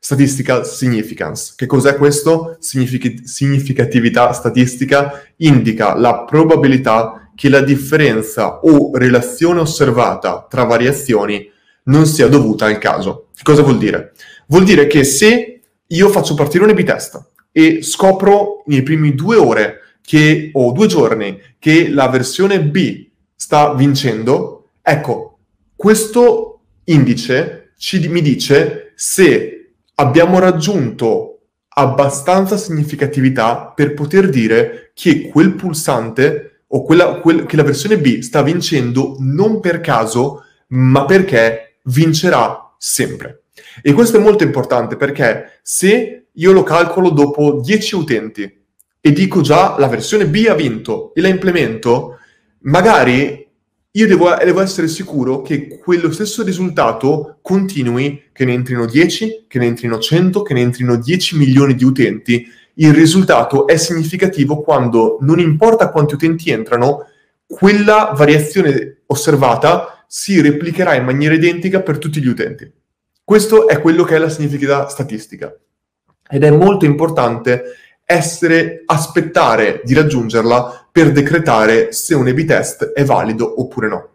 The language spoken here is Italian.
Statistical significance. Che cos'è questo? Signific- significatività statistica indica la probabilità che la differenza o relazione osservata tra variazioni non sia dovuta al caso. Che cosa vuol dire? Vuol dire che se io faccio partire un B-test e scopro nei primi due ore che, o due giorni che la versione B sta vincendo, ecco, questo indice ci, mi dice se abbiamo raggiunto abbastanza significatività per poter dire che quel pulsante o quella, quel, che la versione B sta vincendo non per caso, ma perché vincerà sempre. E questo è molto importante perché se io lo calcolo dopo 10 utenti e dico già la versione B ha vinto e la implemento, magari io devo, devo, essere sicuro che quello stesso risultato continui, che ne entrino 10, che ne entrino 100, che ne entrino 10 milioni di utenti. Il risultato è significativo quando non importa quanti utenti entrano, quella variazione osservata si replicherà in maniera identica per tutti gli utenti. Questo è quello che è la significatività statistica. Ed è molto importante essere, aspettare di raggiungerla per decretare se un A-B test è valido oppure no.